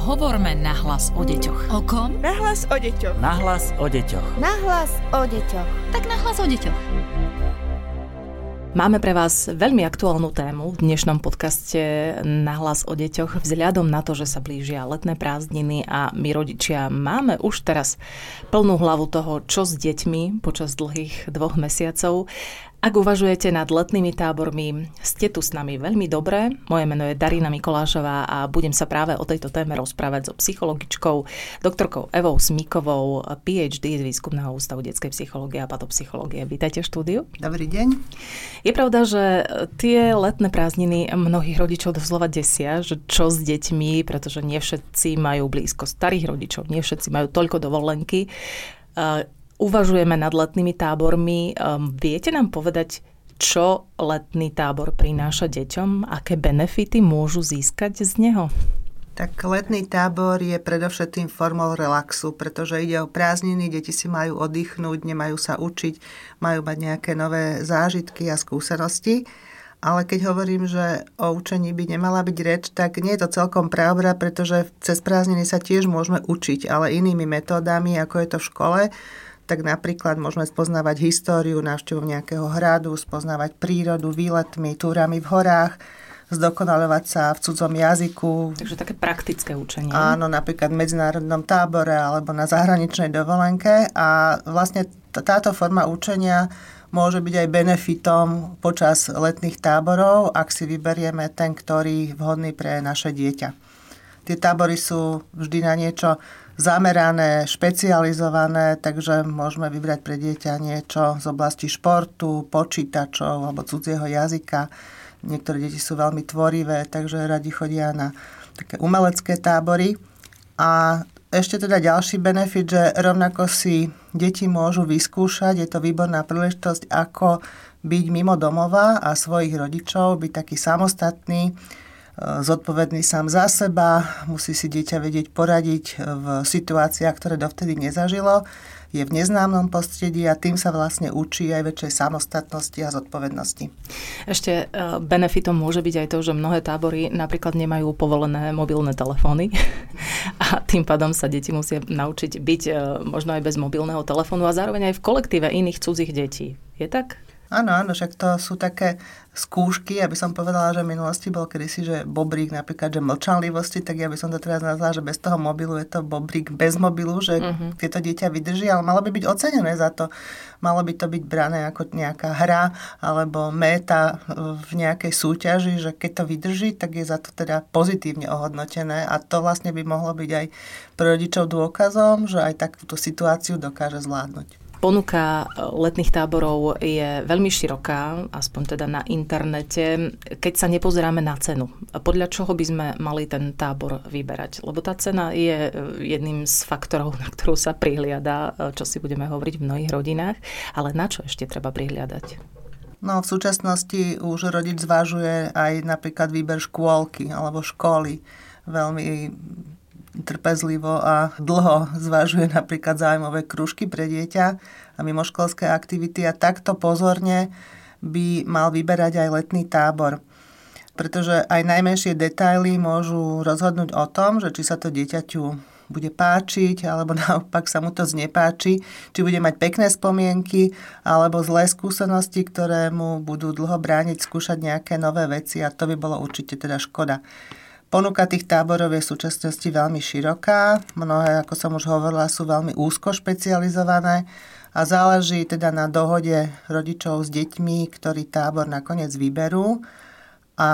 Hovorme nahlas o deťoch. O kom? Nahlas o deťoch. Nahlas o deťoch. Nahlas o deťoch. Tak nahlas o deťoch. Máme pre vás veľmi aktuálnu tému v dnešnom podcaste Nahlas o deťoch vzhľadom na to, že sa blížia letné prázdniny a my rodičia máme už teraz plnú hlavu toho, čo s deťmi počas dlhých dvoch mesiacov. Ak uvažujete nad letnými tábormi, ste tu s nami veľmi dobré. Moje meno je Darina Mikolášová a budem sa práve o tejto téme rozprávať so psychologičkou, doktorkou Evou Smíkovou, PhD z Výskumného ústavu detskej psychológie a patopsychológie. Vítajte v štúdiu. Dobrý deň. Je pravda, že tie letné prázdniny mnohých rodičov doslova desia, že čo s deťmi, pretože nie všetci majú blízko starých rodičov, nie všetci majú toľko dovolenky uvažujeme nad letnými tábormi. Um, viete nám povedať, čo letný tábor prináša deťom? Aké benefity môžu získať z neho? Tak letný tábor je predovšetkým formou relaxu, pretože ide o prázdniny, deti si majú oddychnúť, nemajú sa učiť, majú mať nejaké nové zážitky a skúsenosti. Ale keď hovorím, že o učení by nemala byť reč, tak nie je to celkom pravda, pretože cez prázdniny sa tiež môžeme učiť, ale inými metódami, ako je to v škole tak napríklad môžeme spoznávať históriu, návštevu nejakého hradu, spoznávať prírodu, výletmi, túrami v horách, zdokonalovať sa v cudzom jazyku. Takže také praktické učenie. Áno, napríklad v medzinárodnom tábore alebo na zahraničnej dovolenke a vlastne táto forma učenia môže byť aj benefitom počas letných táborov, ak si vyberieme ten, ktorý vhodný pre naše dieťa. Tie tábory sú vždy na niečo zamerané, špecializované, takže môžeme vybrať pre dieťa niečo z oblasti športu, počítačov alebo cudzieho jazyka. Niektoré deti sú veľmi tvorivé, takže radi chodia na také umelecké tábory. A ešte teda ďalší benefit, že rovnako si deti môžu vyskúšať, je to výborná príležitosť, ako byť mimo domova a svojich rodičov, byť taký samostatný, zodpovedný sám za seba, musí si dieťa vedieť poradiť v situáciách, ktoré dovtedy nezažilo, je v neznámom prostredí a tým sa vlastne učí aj väčšej samostatnosti a zodpovednosti. Ešte e, benefitom môže byť aj to, že mnohé tábory napríklad nemajú povolené mobilné telefóny a tým pádom sa deti musia naučiť byť e, možno aj bez mobilného telefónu a zároveň aj v kolektíve iných cudzích detí. Je tak? Áno, áno, však to sú také skúšky, aby som povedala, že v minulosti bol kedysi, že bobrík napríklad, že mlčanlivosti, tak ja by som to teraz nazvala, že bez toho mobilu je to bobrík bez mobilu, že uh-huh. tieto dieťa vydrží, ale malo by byť ocenené za to. Malo by to byť brané ako nejaká hra alebo méta v nejakej súťaži, že keď to vydrží, tak je za to teda pozitívne ohodnotené a to vlastne by mohlo byť aj pre rodičov dôkazom, že aj takúto situáciu dokáže zvládnuť. Ponuka e, letných táborov je veľmi široká, aspoň teda na internete, keď sa nepozeráme na cenu. Podľa čoho by sme mali ten tábor vyberať? Lebo tá cena je e, jedným z faktorov, na ktorú sa prihliada, e, čo si budeme hovoriť v mnohých rodinách, ale na čo ešte treba prihliadať? No v súčasnosti už rodič zvážuje aj napríklad výber škôlky alebo školy. Veľmi trpezlivo a dlho zvažuje napríklad zájmové kružky pre dieťa a mimoškolské aktivity a takto pozorne by mal vyberať aj letný tábor. Pretože aj najmenšie detaily môžu rozhodnúť o tom, že či sa to dieťaťu bude páčiť, alebo naopak sa mu to znepáči, či bude mať pekné spomienky, alebo zlé skúsenosti, ktoré mu budú dlho brániť skúšať nejaké nové veci a to by bolo určite teda škoda. Ponuka tých táborov je v súčasnosti veľmi široká. Mnohé, ako som už hovorila, sú veľmi úzko špecializované a záleží teda na dohode rodičov s deťmi, ktorý tábor nakoniec vyberú. A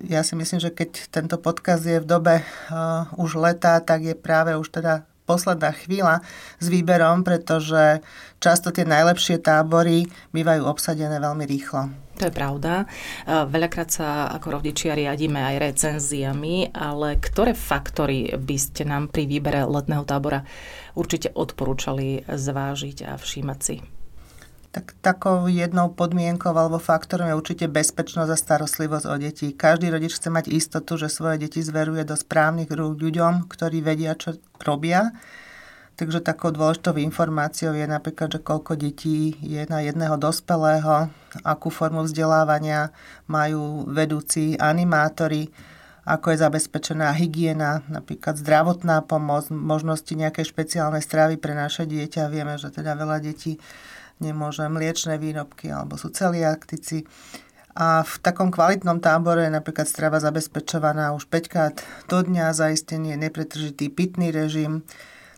ja si myslím, že keď tento podkaz je v dobe uh, už leta, tak je práve už teda posledná chvíľa s výberom, pretože často tie najlepšie tábory bývajú obsadené veľmi rýchlo. To je pravda. Veľakrát sa ako rodičia riadíme aj recenziami, ale ktoré faktory by ste nám pri výbere letného tábora určite odporúčali zvážiť a všímať si? Tak takou jednou podmienkou alebo faktorom je určite bezpečnosť a starostlivosť o deti. Každý rodič chce mať istotu, že svoje deti zveruje do správnych rúk ľuďom, ktorí vedia, čo robia Takže takou dôležitou informáciou je napríklad, že koľko detí je na jedného dospelého, akú formu vzdelávania majú vedúci animátori, ako je zabezpečená hygiena, napríklad zdravotná pomoc, možnosti nejakej špeciálnej stravy pre naše dieťa. Vieme, že teda veľa detí nemôže mliečne výrobky alebo sú celiaktici. A v takom kvalitnom tábore je napríklad strava zabezpečovaná už 5 krát do dňa, zaistenie nepretržitý pitný režim.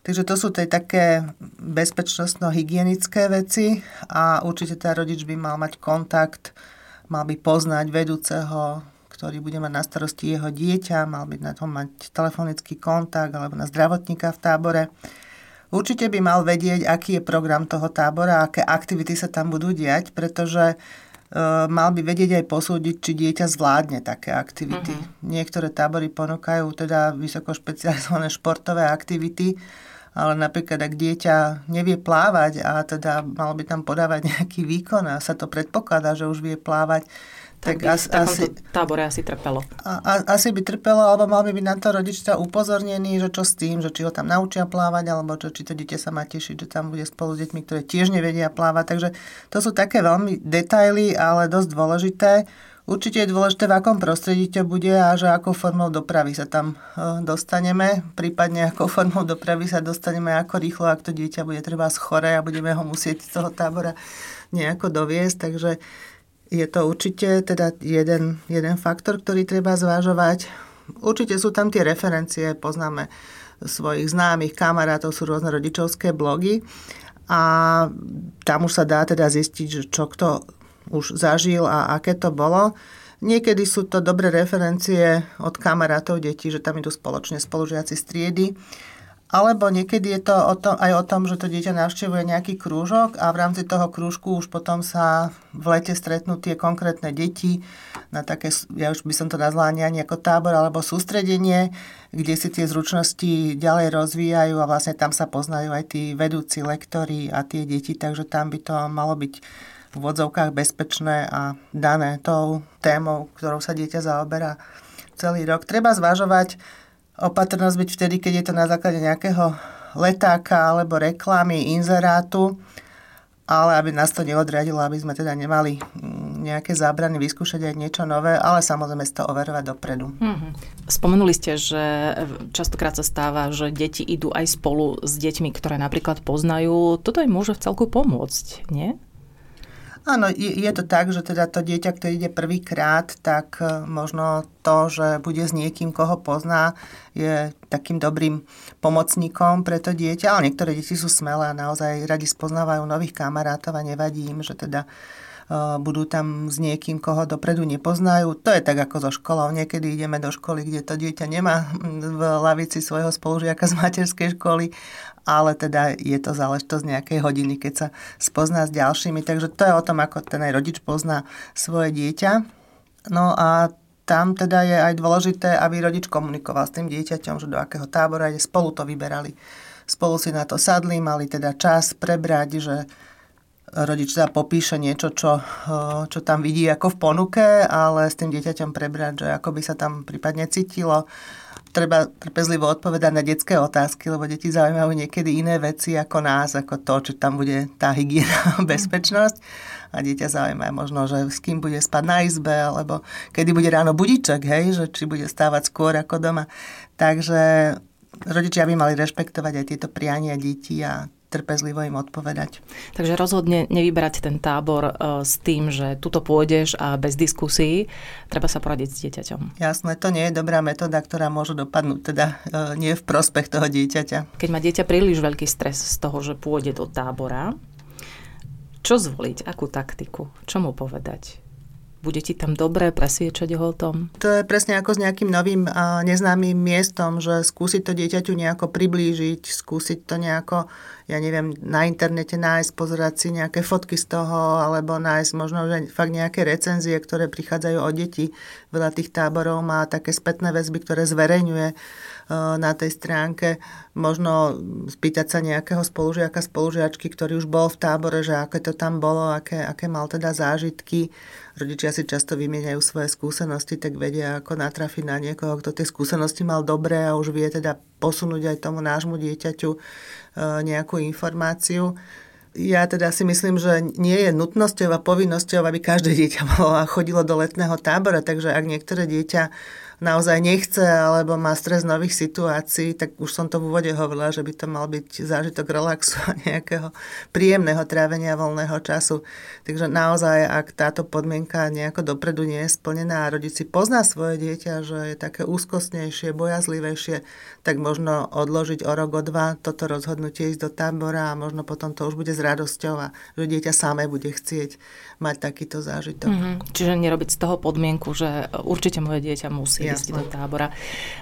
Takže to sú tej také bezpečnostno-hygienické veci a určite tá rodič by mal mať kontakt, mal by poznať vedúceho ktorý bude mať na starosti jeho dieťa, mal by na tom mať telefonický kontakt alebo na zdravotníka v tábore. Určite by mal vedieť, aký je program toho tábora, aké aktivity sa tam budú diať, pretože e, mal by vedieť aj posúdiť, či dieťa zvládne také aktivity. Uh-huh. Niektoré tábory ponúkajú teda vysoko špecializované športové aktivity, ale napríklad ak dieťa nevie plávať a teda malo by tam podávať nejaký výkon a sa to predpokladá, že už vie plávať, tak, tak asi, asi, tábore asi trpelo. A, a, asi by trpelo, alebo mal by byť na to rodičia upozornený, že čo s tým, že či ho tam naučia plávať, alebo čo, či to dieťa sa má tešiť, že tam bude spolu s deťmi, ktoré tiež nevedia plávať. Takže to sú také veľmi detaily, ale dosť dôležité. Určite je dôležité, v akom prostredí to bude a že akou formou dopravy sa tam e, dostaneme, prípadne akou formou dopravy sa dostaneme, ako rýchlo, ak to dieťa bude treba schore a budeme ho musieť z toho tábora nejako doviesť. Takže je to určite teda jeden, jeden faktor, ktorý treba zvážovať. Určite sú tam tie referencie, poznáme svojich známych, kamarátov, sú rôzne rodičovské blogy a tam už sa dá teda zistiť, že čo kto už zažil a aké to bolo. Niekedy sú to dobré referencie od kamarátov detí, že tam idú spoločne spolužiaci z triedy alebo niekedy je to o tom, aj o tom, že to dieťa navštevuje nejaký krúžok a v rámci toho krúžku už potom sa v lete stretnú tie konkrétne deti na také, ja už by som to nazvala ani ako tábor alebo sústredenie, kde si tie zručnosti ďalej rozvíjajú a vlastne tam sa poznajú aj tí vedúci lektory a tie deti, takže tam by to malo byť v vodzovkách bezpečné a dané tou témou, ktorou sa dieťa zaoberá celý rok. Treba zvažovať, opatrnosť byť vtedy, keď je to na základe nejakého letáka alebo reklamy, inzerátu, ale aby nás to neodradilo, aby sme teda nemali mm, nejaké zábrany vyskúšať aj niečo nové, ale samozrejme si to overovať dopredu. Mm-hmm. Spomenuli ste, že častokrát sa stáva, že deti idú aj spolu s deťmi, ktoré napríklad poznajú. Toto im môže v celku pomôcť, nie? Áno, je, je to tak, že teda to dieťa, ktoré ide prvýkrát, tak e, možno to, že bude s niekým, koho pozná, je takým dobrým pomocníkom pre to dieťa. Ale niektoré deti sú smelé a naozaj radi spoznávajú nových kamarátov a nevadí im, že teda budú tam s niekým, koho dopredu nepoznajú. To je tak ako so školou. Niekedy ideme do školy, kde to dieťa nemá v lavici svojho spolužiaka z materskej školy, ale teda je to záležitosť nejakej hodiny, keď sa spozná s ďalšími. Takže to je o tom, ako ten aj rodič pozná svoje dieťa. No a tam teda je aj dôležité, aby rodič komunikoval s tým dieťaťom, že do akého tábora ide. Spolu to vyberali. Spolu si na to sadli, mali teda čas prebrať, že rodič teda popíše niečo, čo, eh, čo tam vidí ako v ponuke, ale s tým dieťaťom prebrať, že ako by sa tam prípadne cítilo. Treba trpezlivo odpovedať na detské otázky, lebo deti zaujímajú niekedy iné veci ako nás, ako to, či tam bude tá hygiena a bezpečnosť. A dieťa zaujíma možno, že s kým bude spať na izbe, alebo kedy bude ráno budiček, hej, že či bude stávať skôr ako doma. Takže rodičia by mali rešpektovať aj tieto priania detí a trpezlivo im odpovedať. Takže rozhodne nevybrať ten tábor e, s tým, že tuto pôjdeš a bez diskusí, treba sa poradiť s dieťaťom. Jasné, to nie je dobrá metóda, ktorá môže dopadnúť teda e, nie v prospech toho dieťaťa. Keď má dieťa príliš veľký stres z toho, že pôjde do tábora, čo zvoliť, akú taktiku, čo mu povedať? Bude ti tam dobre presviečať ho o tom? To je presne ako s nejakým novým neznámym miestom, že skúsiť to dieťaťu nejako priblížiť, skúsiť to nejako, ja neviem, na internete nájsť, pozerať si nejaké fotky z toho, alebo nájsť možno že fakt nejaké recenzie, ktoré prichádzajú od detí. Veľa tých táborov má také spätné väzby, ktoré zverejňuje na tej stránke. Možno spýtať sa nejakého spolužiaka, spolužiačky, ktorý už bol v tábore, že aké to tam bolo, aké, aké mal teda zážitky rodičia si často vymieňajú svoje skúsenosti, tak vedia, ako natrafiť na niekoho, kto tie skúsenosti mal dobré a už vie teda posunúť aj tomu nášmu dieťaťu e, nejakú informáciu. Ja teda si myslím, že nie je nutnosťou a povinnosťou, aby každé dieťa malo a chodilo do letného tábora, takže ak niektoré dieťa naozaj nechce alebo má stres nových situácií, tak už som to v úvode hovorila, že by to mal byť zážitok relaxu a nejakého príjemného trávenia voľného času. Takže naozaj, ak táto podmienka nejako dopredu nie je splnená a rodič pozná svoje dieťa, že je také úzkostnejšie, bojazlivejšie, tak možno odložiť o rok, o dva toto rozhodnutie ísť do tábora a možno potom to už bude s radosťou a že dieťa samé bude chcieť mať takýto zážitok. Mm-hmm. Čiže nerobiť z toho podmienku, že určite moje dieťa musí Jasne. ísť do tábora.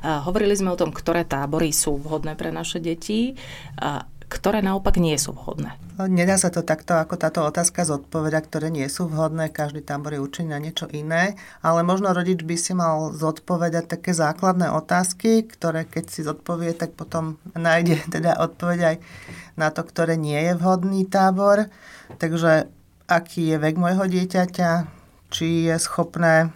A hovorili sme o tom, ktoré tábory sú vhodné pre naše deti. A ktoré naopak nie sú vhodné? Nedá sa to takto ako táto otázka zodpoveda, ktoré nie sú vhodné. Každý tábor je určený na niečo iné, ale možno rodič by si mal zodpovedať také základné otázky, ktoré keď si zodpovie, tak potom nájde teda odpoveď aj na to, ktoré nie je vhodný tábor. Takže aký je vek môjho dieťaťa, či je schopné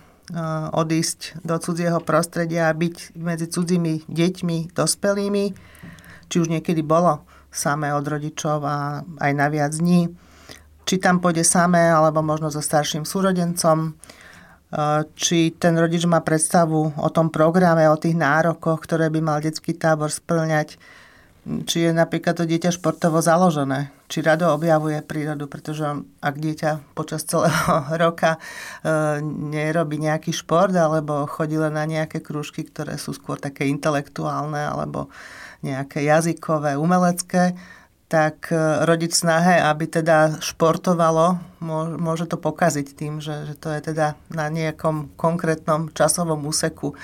odísť do cudzieho prostredia a byť medzi cudzími deťmi, dospelými, či už niekedy bolo samé od rodičov a aj na viac dní. Či tam pôjde samé, alebo možno so starším súrodencom. Či ten rodič má predstavu o tom programe, o tých nárokoch, ktoré by mal detský tábor splňať či je napríklad to dieťa športovo založené, či rado objavuje prírodu, pretože ak dieťa počas celého roka e, nerobí nejaký šport alebo chodí len na nejaké krúžky, ktoré sú skôr také intelektuálne alebo nejaké jazykové, umelecké, tak e, rodič snahe, aby teda športovalo, môže to pokaziť tým, že, že to je teda na nejakom konkrétnom časovom úseku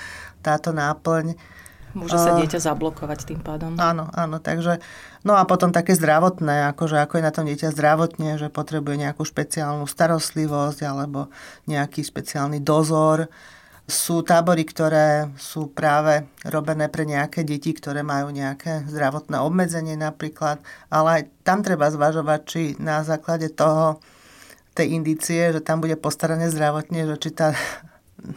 táto náplň Môže sa dieťa zablokovať tým pádom. Áno, áno, takže no a potom také zdravotné, akože ako je na tom dieťa zdravotne, že potrebuje nejakú špeciálnu starostlivosť alebo nejaký špeciálny dozor. Sú tábory, ktoré sú práve robené pre nejaké deti, ktoré majú nejaké zdravotné obmedzenie napríklad, ale aj tam treba zvažovať, či na základe toho, tej indície, že tam bude postarané zdravotne, že či tá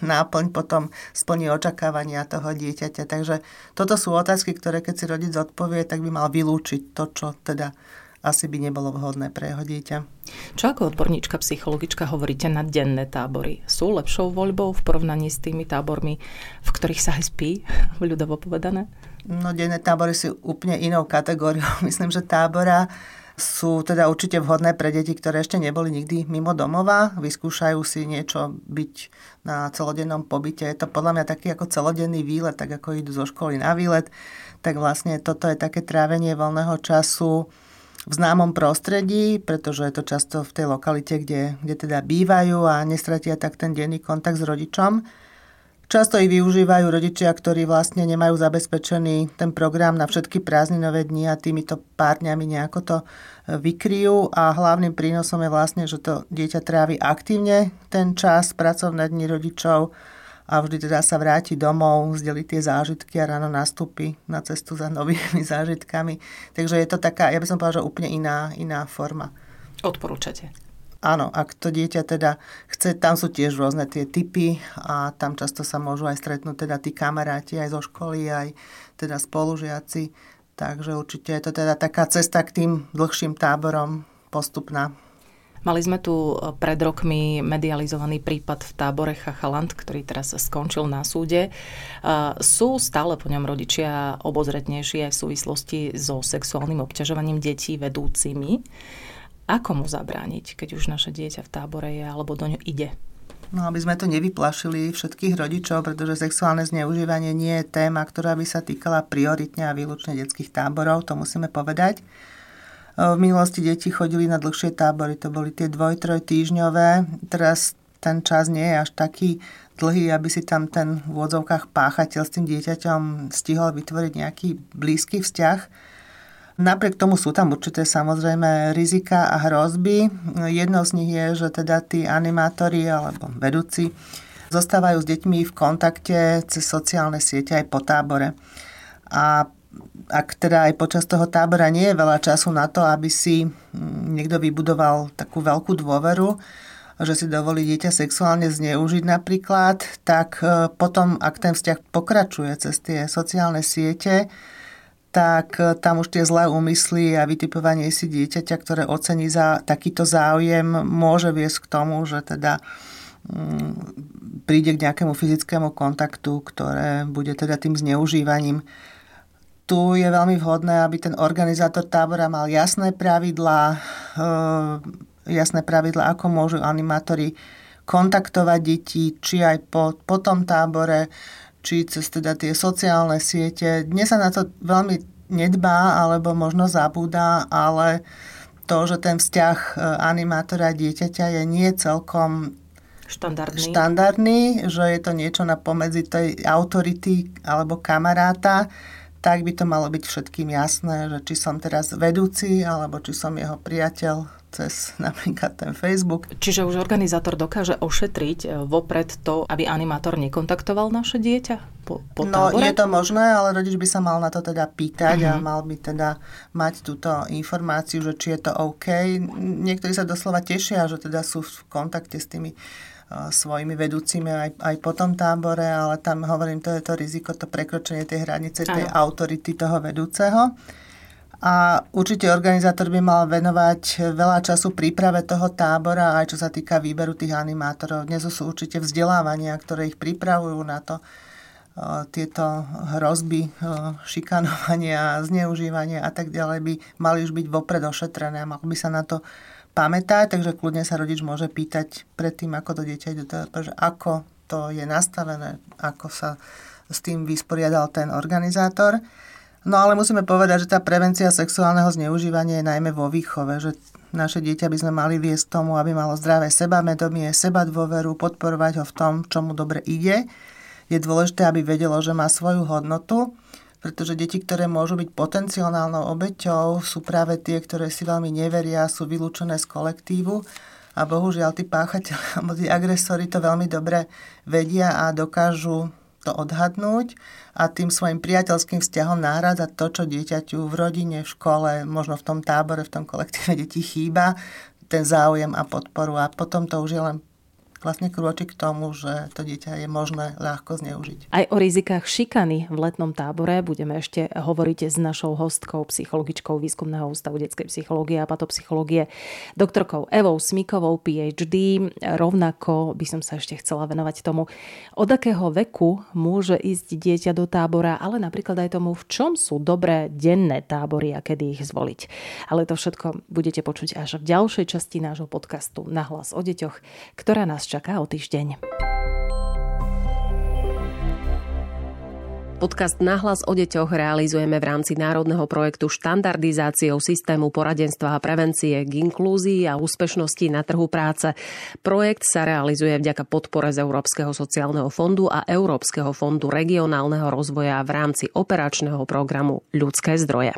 náplň potom splní očakávania toho dieťaťa. Takže toto sú otázky, ktoré keď si rodič odpovie, tak by mal vylúčiť to, čo teda asi by nebolo vhodné pre jeho dieťa. Čo ako odborníčka psychologička hovoríte na denné tábory? Sú lepšou voľbou v porovnaní s tými tábormi, v ktorých sa aj spí, ľudovo povedané? No denné tábory sú úplne inou kategóriou. Myslím, že tábora sú teda určite vhodné pre deti, ktoré ešte neboli nikdy mimo domova, vyskúšajú si niečo byť na celodennom pobyte. Je to podľa mňa taký ako celodenný výlet, tak ako idú zo školy na výlet, tak vlastne toto je také trávenie voľného času v známom prostredí, pretože je to často v tej lokalite, kde, kde teda bývajú a nestratia tak ten denný kontakt s rodičom. Často ich využívajú rodičia, ktorí vlastne nemajú zabezpečený ten program na všetky prázdninové dni a týmito pár dňami nejako to e, vykryjú a hlavným prínosom je vlastne, že to dieťa trávi aktívne ten čas, pracovné dni rodičov a vždy teda sa vráti domov, zdeli tie zážitky a ráno nastúpi na cestu za novými zážitkami. Takže je to taká, ja by som povedala, že úplne iná, iná forma. Odporúčate? Áno, ak to dieťa teda chce, tam sú tiež rôzne tie typy a tam často sa môžu aj stretnúť teda tí kamaráti aj zo školy, aj teda spolužiaci. Takže určite je to teda taká cesta k tým dlhším táborom postupná. Mali sme tu e, pred rokmi medializovaný prípad v tábore Chachaland, ktorý teraz skončil na súde. E, sú stále po ňom rodičia obozretnejšie v súvislosti so sexuálnym obťažovaním detí vedúcimi. Ako mu zabrániť, keď už naše dieťa v tábore je alebo do ňo ide? No, aby sme to nevyplašili všetkých rodičov, pretože sexuálne zneužívanie nie je téma, ktorá by sa týkala prioritne a výlučne detských táborov, to musíme povedať. V minulosti deti chodili na dlhšie tábory, to boli tie dvoj, troj týždňové. Teraz ten čas nie je až taký dlhý, aby si tam ten v úvodzovkách páchateľ s tým dieťaťom stihol vytvoriť nejaký blízky vzťah Napriek tomu sú tam určité samozrejme rizika a hrozby. Jednou z nich je, že teda tí animátori alebo vedúci zostávajú s deťmi v kontakte cez sociálne siete aj po tábore. A ak teda aj počas toho tábora nie je veľa času na to, aby si niekto vybudoval takú veľkú dôveru, že si dovolí dieťa sexuálne zneužiť napríklad, tak e, potom, ak ten vzťah pokračuje cez tie sociálne siete, tak e, tam už tie zlé úmysly a vytipovanie si dieťaťa, ktoré ocení za takýto záujem, môže viesť k tomu, že teda mm, príde k nejakému fyzickému kontaktu, ktoré bude teda tým zneužívaním. Tu je veľmi vhodné, aby ten organizátor tábora mal jasné pravidlá, jasné pravidlá, ako môžu animátori kontaktovať deti, či aj po, po tom tábore, či cez teda tie sociálne siete. Dnes sa na to veľmi nedbá, alebo možno zabúda, ale to, že ten vzťah e, animátora a dieťaťa je nie celkom štandardný. štandardný, že je to niečo na pomedzi tej autority alebo kamaráta, tak by to malo byť všetkým jasné, že či som teraz vedúci, alebo či som jeho priateľ cez napríklad ten Facebook. Čiže už organizátor dokáže ošetriť e, vopred to, aby animátor nekontaktoval naše dieťa po, po No tábore? je to možné, ale rodič by sa mal na to teda pýtať uh-huh. a mhm. mal by teda mať túto informáciu, že či je to OK. Niektorí sa doslova tešia, že teda sú v kontakte s tými svojimi vedúcimi aj, aj po tom tábore, ale tam hovorím, to je to riziko, to prekročenie tej hranice, tej Aha. autority toho vedúceho. A určite organizátor by mal venovať veľa času príprave toho tábora, aj čo sa týka výberu tých animátorov. Dnes sú určite vzdelávania, ktoré ich pripravujú na to, tieto hrozby, šikanovania, zneužívania a tak ďalej by mali už byť vopred ošetrené a mal by sa na to pamätať, takže kľudne sa rodič môže pýtať predtým, ako to dieťa ide že ako to je nastavené, ako sa s tým vysporiadal ten organizátor. No ale musíme povedať, že tá prevencia sexuálneho zneužívania je najmä vo výchove, že naše dieťa by sme mali viesť tomu, aby malo zdravé sebamedomie, seba dôveru, podporovať ho v tom, čo mu dobre ide. Je dôležité, aby vedelo, že má svoju hodnotu pretože deti, ktoré môžu byť potenciálnou obeťou, sú práve tie, ktoré si veľmi neveria, sú vylúčené z kolektívu a bohužiaľ tí páchateľi alebo tí agresori to veľmi dobre vedia a dokážu to odhadnúť a tým svojim priateľským vzťahom náhradzať to, čo dieťaťu v rodine, v škole, možno v tom tábore, v tom kolektíve detí chýba, ten záujem a podporu. A potom to už je len vlastne krôči k tomu, že to dieťa je možné ľahko zneužiť. Aj o rizikách šikany v letnom tábore budeme ešte hovoriť s našou hostkou, psychologičkou Výskumného ústavu detskej psychológie a patopsychológie, doktorkou Evou Smikovou, PhD. Rovnako by som sa ešte chcela venovať tomu, od akého veku môže ísť dieťa do tábora, ale napríklad aj tomu, v čom sú dobré denné tábory a kedy ich zvoliť. Ale to všetko budete počuť až v ďalšej časti nášho podcastu Na hlas o deťoch, ktorá nás čaká o týždeň. Podcast Nahlas o deťoch realizujeme v rámci národného projektu štandardizáciou systému poradenstva a prevencie k inklúzii a úspešnosti na trhu práce. Projekt sa realizuje vďaka podpore z Európskeho sociálneho fondu a Európskeho fondu regionálneho rozvoja v rámci operačného programu Ľudské zdroje.